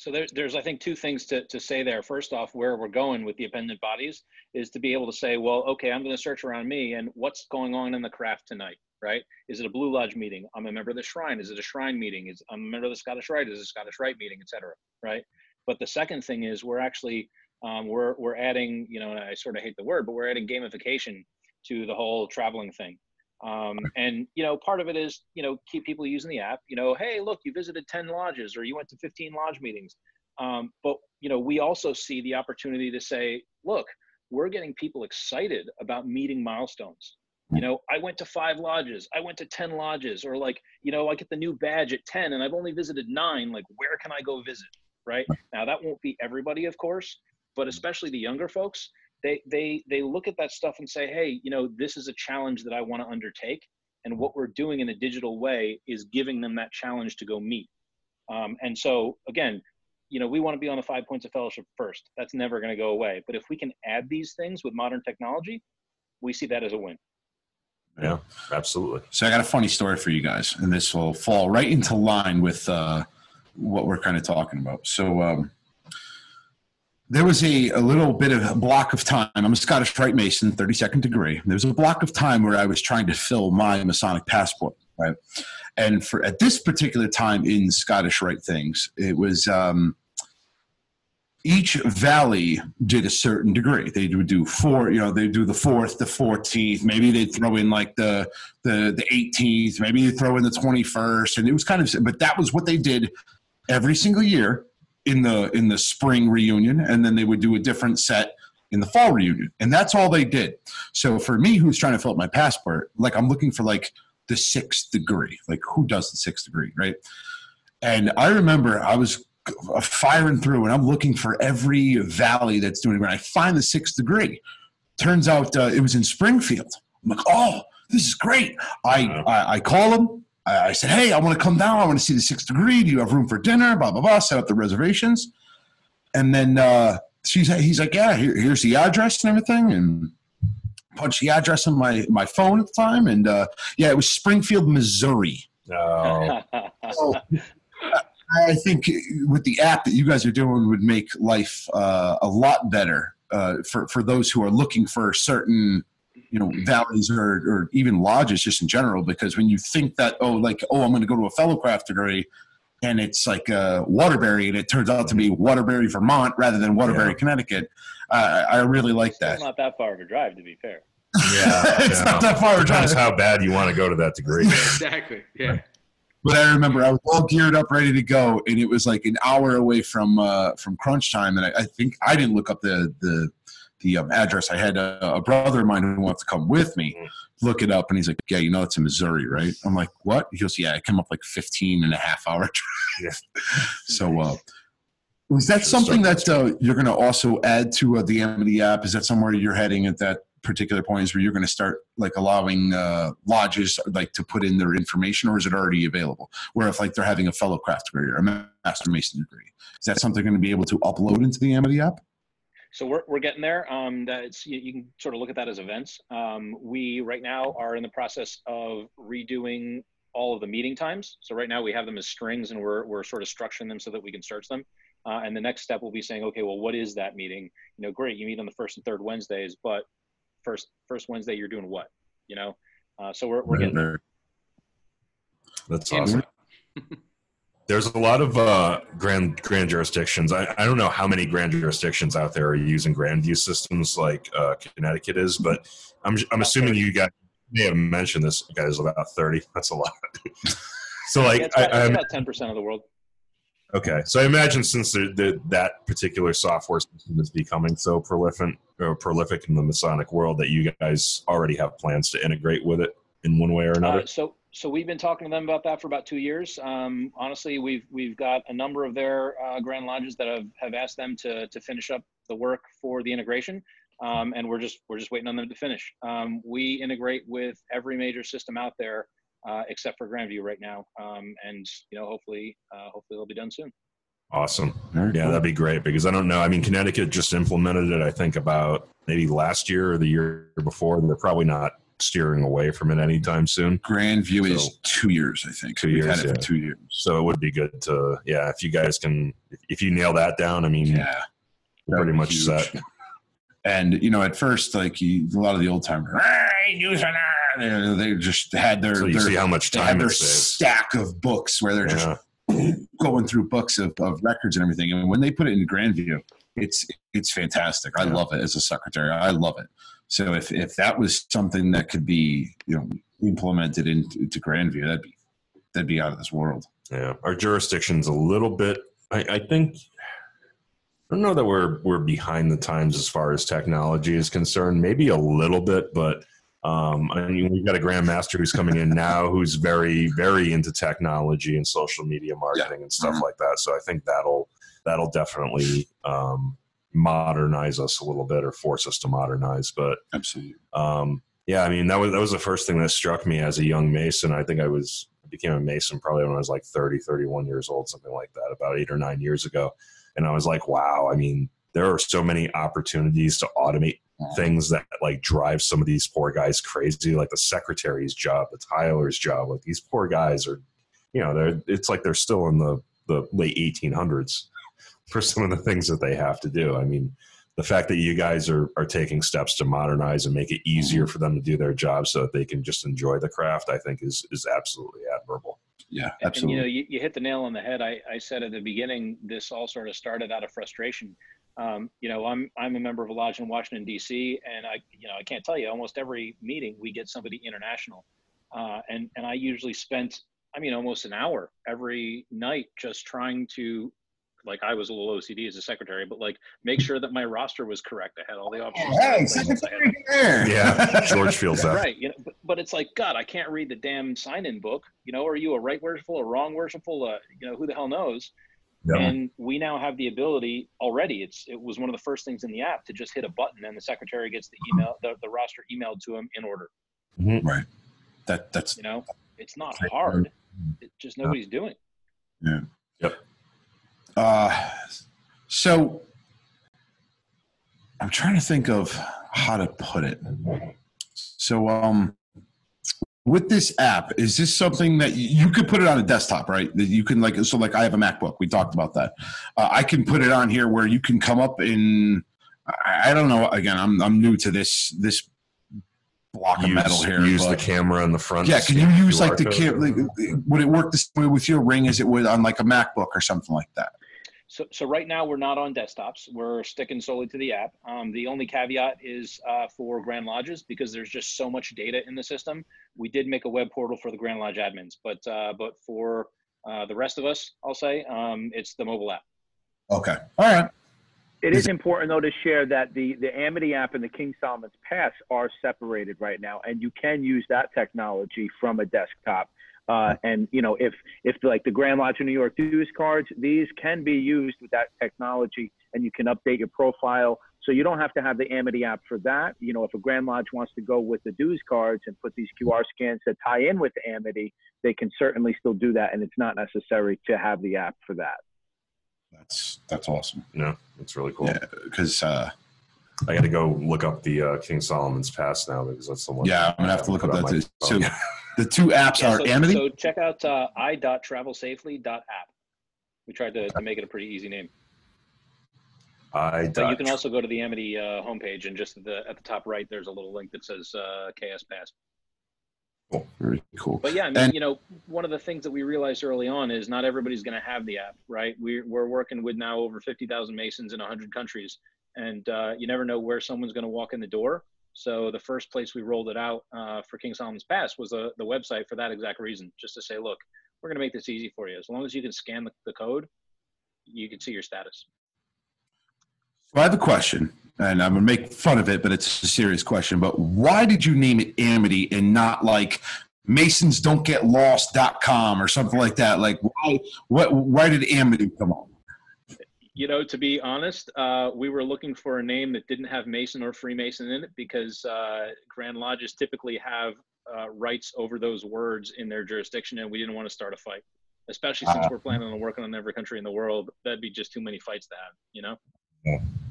So there's, there's I think two things to, to say there. First off, where we're going with the appendant bodies is to be able to say, well, okay, I'm going to search around me and what's going on in the craft tonight, right? Is it a Blue Lodge meeting? I'm a member of the Shrine. Is it a Shrine meeting? Is I'm a member of the Scottish Rite? Is it a Scottish Rite meeting, et cetera, right? But the second thing is we're actually um, we're we're adding, you know, I sort of hate the word, but we're adding gamification to the whole traveling thing. Um, and you know, part of it is you know keep people using the app. You know, hey, look, you visited ten lodges or you went to fifteen lodge meetings. Um, but you know, we also see the opportunity to say, look, we're getting people excited about meeting milestones. You know, I went to five lodges, I went to ten lodges, or like, you know, I get the new badge at ten, and I've only visited nine. Like, where can I go visit? Right now, that won't be everybody, of course, but especially the younger folks they they they look at that stuff and say hey you know this is a challenge that i want to undertake and what we're doing in a digital way is giving them that challenge to go meet um, and so again you know we want to be on the five points of fellowship first that's never going to go away but if we can add these things with modern technology we see that as a win Yeah, absolutely. So I got a funny story for you guys, and this will fall right into line with uh, what we're kind of talking about. So um, there was a, a little bit of a block of time. I'm a Scottish Rite Mason, 32nd degree. There was a block of time where I was trying to fill my Masonic passport, right? And for at this particular time in Scottish Rite things, it was um, each valley did a certain degree. They would do four, you know, they do the fourth, the 14th. Maybe they'd throw in like the the the 18th. Maybe they throw in the 21st, and it was kind of. But that was what they did every single year in the in the spring reunion, and then they would do a different set in the fall reunion, and that's all they did. So for me, who's trying to fill up my passport, like I'm looking for like the sixth degree. Like who does the sixth degree, right? And I remember I was firing through and I'm looking for every valley that's doing it. When I find the sixth degree, turns out uh, it was in Springfield. I'm like, oh, this is great. I, I, I call them. I, said, hey, I want to come down. I want to see the sixth degree. Do you have room for dinner? Blah, blah, blah. Set up the reservations. And then uh, she's, he's like, yeah, here, here's the address and everything. And punch the address on my my phone at the time, and uh, yeah, it was Springfield, Missouri. Oh. So I think with the app that you guys are doing would make life uh, a lot better uh, for for those who are looking for certain you know valleys or, or even lodges just in general because when you think that oh like oh i'm going to go to a fellow craft degree and it's like uh, waterbury and it turns out to be waterbury vermont rather than waterbury Yeah. connecticut uh, i really like that It's that not that far of a drive, to be fair. Yeah, it's yeah. not that far of a Depends drive. how bad you want to go to that degree. Exactly. Yeah. But I remember I was all geared up, ready to go, and it was like an hour away from uh, from crunch time. And I, I think I didn't look up the the the um, address. I had a, a brother of mine who wants to come with me, look it up, and he's like, "Yeah, you know it's in Missouri, right?" I'm like, "What?" He goes, "Yeah, it came up like 15 and a half hour drive." so, uh, was that something that uh, you're going to also add to uh, the Amity app? Is that somewhere you're heading at that particular point? Is where you're going to start like allowing uh, lodges like to put in their information, or is it already available? Where if like they're having a fellow craft degree or a master mason degree, is that something going to be able to upload into the Amity app? So we're, we're getting there. Um, that's you, you can sort of look at that as events. Um, we right now are in the process of redoing all of the meeting times. So right now we have them as strings, and we're we're sort of structuring them so that we can search them. Uh, and the next step will be saying, okay, well, what is that meeting? You know, great, you meet on the first and third Wednesdays, but first first Wednesday you're doing what? You know, uh, so we're we're getting there. That's awesome. There's a lot of uh, grand grand jurisdictions. I, I don't know how many grand jurisdictions out there are using Grandview systems like uh, Connecticut is, but I'm I'm assuming you guys may have mentioned this. Guys, about thirty. That's a lot. so Yeah, like it's I, about, it's I'm about 10% of the world. Okay, so I imagine since the, the, that particular software system is becoming so prolific, or prolific in the Masonic world, that you guys already have plans to integrate with it in one way or another. Uh, so so we've been talking to them about that for about two years. Um, honestly, we've we've got a number of their uh, grand lodges that have, have asked them to to finish up the work for the integration, um, and we're just we're just waiting on them to finish. Um, we integrate with every major system out there uh, except for Grandview right now, um, and you know hopefully uh, hopefully they'll be done soon. awesome. Very Yeah, cool. that'd be great because I don't know. I mean, Connecticut just implemented it. I think about maybe last year or the year before. They're probably not steering away from it anytime soon. Grandview So- is two years, I think. Two We've years, had it yeah. for two years. So it would be good to, yeah, if you guys can, if you nail that down, I mean, Yeah. pretty much huge. set. And you know, at first, like you, a lot of the old timers, they, just had their, So you their see how much time their stack of books where they're just going through books of, of records and everything. And when they put it in Grandview, it's it's fantastic. I Yeah. love it as a secretary. I love it. So if if that was something that could be you know implemented into, Grandview, that'd be that'd be out of this world. Yeah, our jurisdiction's a little bit. I, I think. I don't know that we're we're behind the times as far as technology is concerned. Maybe a little bit, but um, I mean, we've got a grandmaster who's coming in now who's very very into technology and social media marketing and stuff Mhm. like that. So I think that'll that'll definitely um, modernize us a little bit or force us to modernize. But Absolutely. um, yeah, I mean that was that was the first thing that struck me as a young Mason. I think I was became a Mason probably when I was like 30, 31 years old, something like that, about eight or nine years ago. And I was like, wow, I mean, there are so many opportunities to automate things that like drive some of these poor guys crazy, like the secretary's job, the Tyler's job. Like these poor guys are, you know, they're it's like they're still in the the late 1800s for some of the things that they have to do. I mean, the fact that you guys are are taking steps to modernize and make it easier for them to do their job so that they can just enjoy the craft, I think is is absolutely admirable. Yeah, And- And, absolutely. you know, you, you hit the nail on the head. I, I said at the beginning, this all sort of started out of frustration. Um, you know, I'm I'm a member of a lodge in Washington D.C. and I, you know, I can't tell you. Almost every meeting we get somebody international, uh, and and I usually spent, I mean, almost an hour every night just trying to, like, I was a little OCD as a secretary, but like make sure that my roster was correct. I had all the officers. hey, labels, I had secretary there. Yeah, George feels that. right you know but, but it's like god i can't read the damn sign-in book you know are you a right worshipful a wrong worshipful uh, you know who the hell knows Yeah. and we now have the ability already it's it was one of the first things in the app to just hit a button and the secretary gets the email the, the roster emailed to him in order Right. That that's you know it's not hard it just nobody's doing Uh, so I'm trying to think of how to put it. So, um, with this app, is this something that you, you could put it on a desktop, right? That you can like, so like I have a MacBook. We talked about that. Uh, I can put it on here where you can come up in. I, I don't know. Again, I'm I'm new to this this block of metal Use, here. use the camera in the front. yeah, can you use QR like the code. cam? Like, would it work the same way with your ring as it would on like a MacBook or something like that? So, so right now we're not on desktops. We're sticking solely to the app. Um, the only caveat is uh, for Grand Lodges because there's just so much data in the system. We did make a web portal for the Grand Lodge admins, but uh, but for uh, the rest of us, I'll say um, it's the mobile app. Okay, all right. It is important though to share that the the Amity app and the King Solomon's Pass are separated right now, and you can use that technology from a desktop. Uh, and you know, if if like the Grand Lodge of New York dues cards, these can be used with that technology, and you can update your profile. So you don't have to have the Amity app for that. You know, if a Grand Lodge wants to go with the dues cards and put these QR scans that tie in with Amity, they can certainly still do that, and it's not necessary to have the app for that. That's that's awesome. No, it's really cool. Yeah, because uh, I got to go look up the uh, King Solomon's Pass now because that's the one. yeah, I'm gonna have to look up that too. The two apps Yeah, are so, Amity. so check out uh, i.travelsafely.app. We tried to, to make it a pretty easy name. I But you can also go to the Amity uh, homepage and just at the at the top right, there's a little link that says uh, KS Pass. Very cool. But yeah, I mean, And- you know, one of the things that we realized early on is not everybody's going to have the app, right? We're we're working with now over fifty thousand Masons in hundred countries, and uh, you never know where someone's going to walk in the door. So the first place we rolled it out uh, for King Solomon's Pass was the the website for that exact reason, just to say, look, we're going to make this easy for you. As long as you can scan the, the code, you can see your status. So I have a question, and I'm gonna make fun of it, but it's a serious question. But why did you name it Amity and not like Masons Don't Get Lost.com or something like that? Like why why did Amity come on? You know, to be honest, uh, we were looking for a name that didn't have Mason or Freemason in it because uh, Grand Lodges typically have uh, rights over those words in their jurisdiction, and we didn't want to start a fight. Especially since we're planning on working on every country in the world, that'd be just too many fights to have. You know,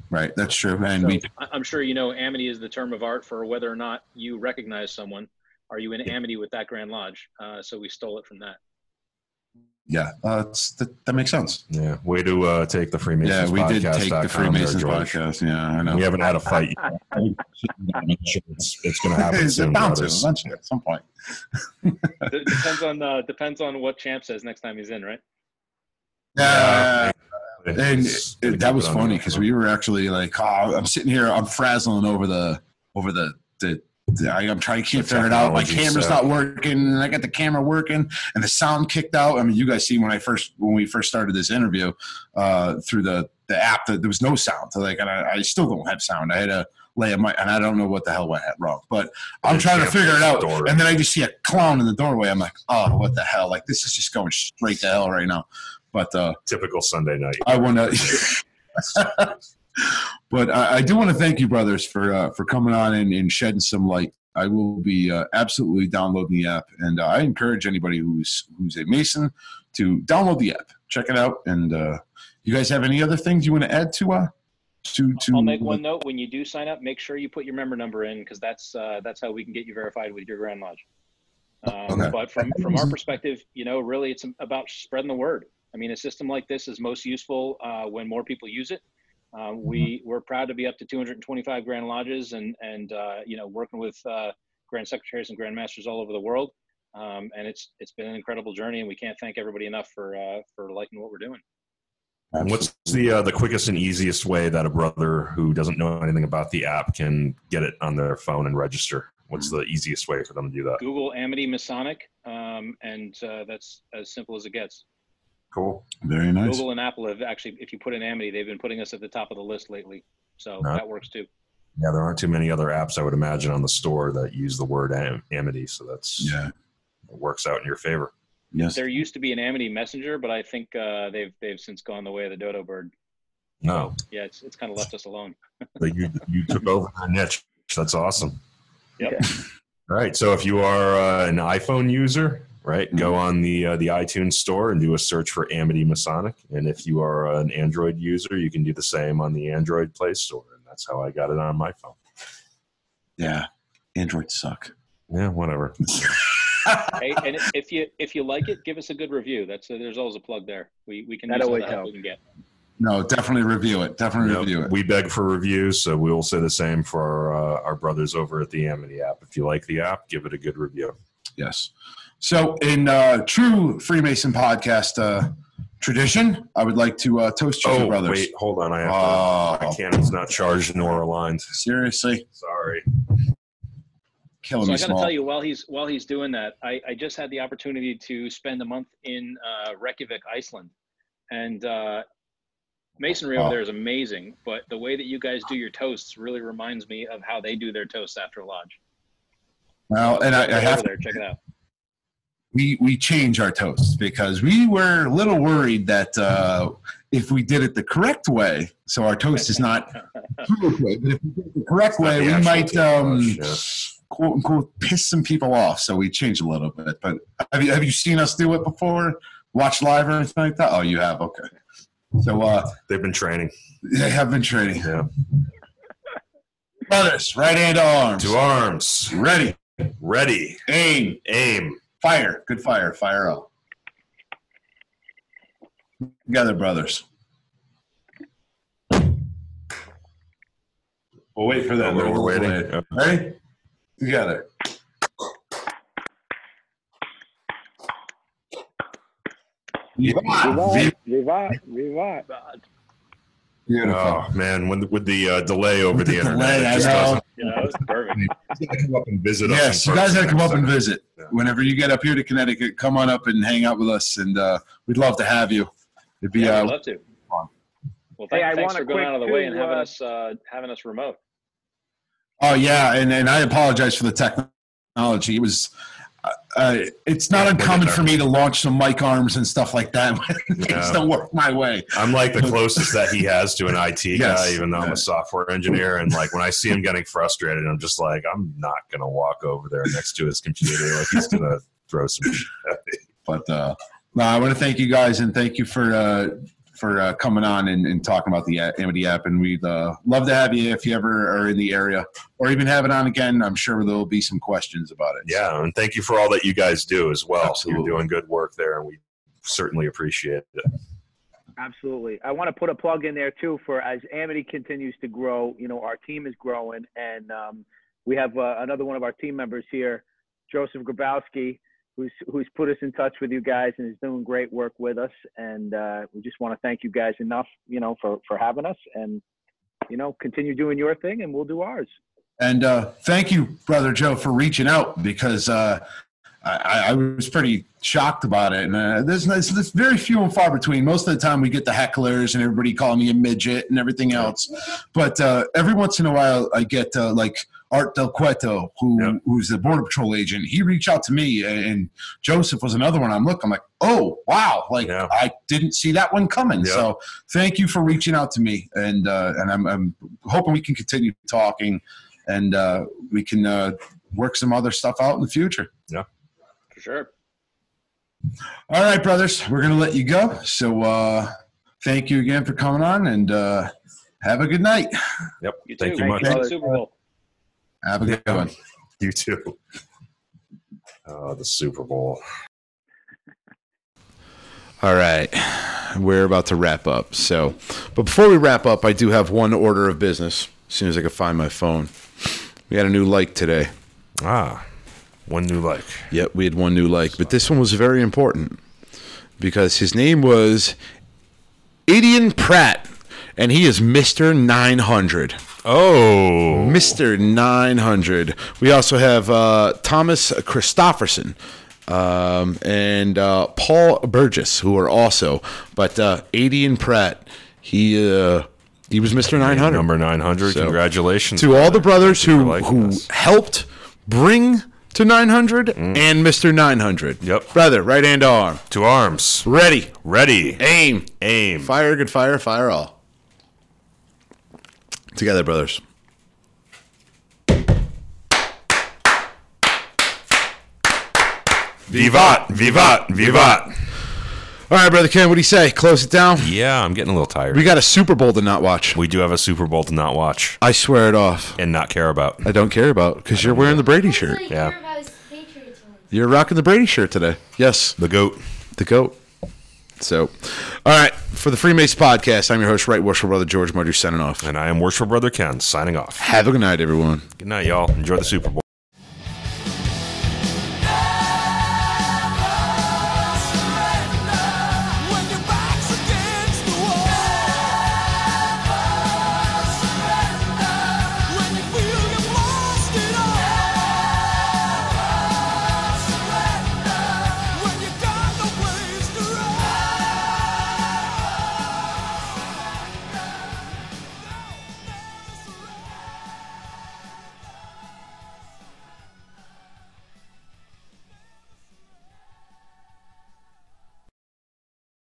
Right, that's true. And so we I'm sure you know Amity is the term of art for whether or not you recognize someone. Are you in amity with that Grand Lodge? Uh, so we stole it from that. Yeah, uh, it's, that, that makes sense. yeah, way to uh, take the Freemasons. Podcast. Yeah, we did take the podcast.com there, Freemasons podcast. Yeah, I know. We haven't had a fight. yet. Sure it's, it's going to happen It's soon. bound to brothers. eventually at some point. D- depends on uh, depends on what Champ says next time he's in, right? Yeah. And It's- it, that was keep it on funny because we were actually like, oh, I'm sitting here, I'm frazzling over the over the the. I, I'm trying to can't figure it out. My camera's set. not working, and I got the camera working, and the sound kicked out. I mean, you guys see when I first when we first started this interview uh, through the the app that there was no sound. So like, and I, I still don't have sound. I had to lay a mic, and I don't know what the hell went wrong. But I'm trying to figure it out, it. and then I just see a clown in the doorway. I'm like, oh, what the hell? Like this is just going straight to hell right now. But uh, Typical Sunday night. I want to, but I, I do want to thank you, brothers, for uh, for coming on and, and shedding some light. I will be uh, absolutely downloading the app, and uh, I encourage anybody who's who's a Mason to download the app, check it out. And uh, you guys have any other things you want to add to uh to to? I'll make one note when you do sign up. Make sure you put your member number in because that's uh, that's how we can get you verified with your Grand Lodge. Um, Okay. But from from our perspective, you know, really, it's about spreading the word. I mean, a system like this is most useful uh, when more people use it. Um, we we're proud to be up to 225 Grand Lodges and and uh, you know working with uh, Grand Secretaries and Grand Masters all over the world. Um, and it's it's been an incredible journey, and we can't thank everybody enough for uh, for liking what we're doing. And what's the uh, the quickest and easiest way that a brother who doesn't know anything about the app can get it on their phone and register? What's the easiest way for them to do that? Google Amity Masonic, um, and uh, that's as simple as it gets. Cool. Very nice. Google and Apple have actually, if you put in Amity, they've been putting us at the top of the list lately. So No. that works too. Yeah, there aren't too many other apps I would imagine on the store that use the word am- Amity, so that's Yeah. it works out in your favor. Yes. There used to be an Amity Messenger, but I think uh, they've they've since gone the way of the dodo bird. No, Yeah, it's it's kind of left us alone. but you you took over their niche. That's awesome. Yep. All right. So if you are uh, an iPhone user, right, go on the uh, the iTunes store and do a search for Amity Masonic. And if you are an Android user, you can do the same on the Android Play Store. And that's how I got it on my phone. Yeah. Androids suck. Yeah, whatever. hey, and if- if you if you like it, give us a good review. That's there's always a plug there. We we can That always help we can get. No, definitely review it. Definitely Yep. review it. We beg for reviews, so we will say the same for our, uh, our brothers over at the Amity app. If you like the app, give it a good review. Yes. So, in uh, true Freemason podcast uh, tradition, I would like to uh, toast you two Oh, brothers. wait, hold on. I have to. My cannon's not charged nor aligned. Seriously, Sorry. killing So me I got to tell you, while he's while he's doing that, I, I just had the opportunity to spend a month in uh, Reykjavik, Iceland, and uh, masonry over Wow. there is amazing. But the way that you guys do your toasts really reminds me of how they do their toasts after lodge. well, and I, I have over there, check it out. We we change our toasts because we were a little worried that uh, if we did it the correct way, so our toast is not correct way, but if we did it the correct way, the we might um, quote unquote piss some people off. So we changed a little bit. But have you have you seen us do it before? Watch live or anything like that? Oh, you have. Okay. So uh, They've been training. they have been training. Yeah. Brothers, right hand arms. To arms. Ready. Ready. Aim. Aim. Fire. Good fire. Fire up. Together, brothers. We'll wait for that. Oh, we're waiting. Okay. Ready? Together. Vivat, vivat, vivat. Beautiful. Oh man, when with the uh, delay over the, The internet, delay, it I just know. doesn't- You know, it's perfect. You gotta come up and visit us. Yes, in you guys person have to come up and visit. Yeah. Whenever you get up here to Connecticut, come on up and hang out with us, and uh, we'd love to have you. It'd be Yeah, uh, I'd love to. fun. Well, Hey, thank, I thanks for going out of the way and too, having uh, us uh, having us remote. Oh yeah, and and I apologize for the technology. It was. Uh, it's not Yeah, uncommon for me to launch some mic arms and stuff like that when things don't work my way. I'm like the closest that he has to an IT Yes. guy, even though I'm a software engineer. And like when I see him getting frustrated, I'm just like, I'm not gonna walk over there next to his computer. Like he's gonna throw some shit at me. But uh, no, I want to thank you guys and thank you for uh, for uh, coming on and, and talking about the Amity app. And we'd uh, love to have you if you ever are in the area or even have it on again. I'm sure there'll be some questions about it. Yeah, and thank you for all that you guys do as well. Absolutely. You're doing good work there, and we certainly appreciate it. Absolutely. I want to put a plug in there too for as Amity continues to grow. You know, our team is growing, and um, we have uh, another one of our team members here, Joseph Grabowski, who's who's put us in touch with you guys and is doing great work with us. And uh, we just want to thank you guys enough, you know, for for having us, and you know, continue doing your thing, and we'll do ours. And uh, thank you, brother Joe, for reaching out because uh, I, I was pretty shocked about it. And uh, there's, there's, very few and far between. Most of the time, we get the hecklers and everybody calling me a midget and everything else. But uh, every once in a while, I get uh, like Art Del Cueto, who Yeah. who's the border patrol agent. He reached out to me, and Joseph was another one. I'm looking, I'm like, oh wow, like Yeah. I didn't see that one coming. Yeah. So thank you for reaching out to me, and uh, and I'm, I'm hoping we can continue talking, and uh, we can uh, work some other stuff out in the future. Yeah, for sure. All right, brothers, we're gonna let you go. So uh, thank you again for coming on, and uh, have a good night. Yep. You Thank too. you much. Enjoy the Super Bowl. Have a good Yeah. one. You too. Oh, the Super Bowl. All right. We're about to wrap up. So, but before we wrap up, I do have one order of business. As soon as I can find my phone, we had a new like today. Ah, one new like. Yep, we had one new like, but this one was very important because his name was Adian Pratt, and he is Mister Nine Hundred. Oh, Mister Nine Hundred. We also have uh, Thomas Christofferson. Um, and uh, Paul Burgess, who are also, but uh, Adian Pratt, he uh, he was Mister Nine Hundred. number nine hundred. So, Congratulations to all the brothers who who us. helped bring to 900 and Mr. 900. Mm. Yep. Brother, right hand arm. To arms. Ready. Ready. Aim. Aim. Fire, good fire, fire all. Together, brothers. Vivat. Vivat. Vivat. All right, brother Ken, what do you say? Close it down. Yeah, I'm getting a little tired. We got a Super Bowl to not watch. We do have a Super Bowl to not watch I swear it off. and not care about. I don't care about because you're wearing the Brady shirt. Yeah. You're rocking the Brady shirt today. Yes, The goat. the goat. So, all right, for the Freemason podcast, I'm your host, Right Worshipful Brother George Murder, signing off. And I am Worshipful Brother Ken, signing off. Have a good night, everyone. Good night, y'all. Enjoy the Super Bowl.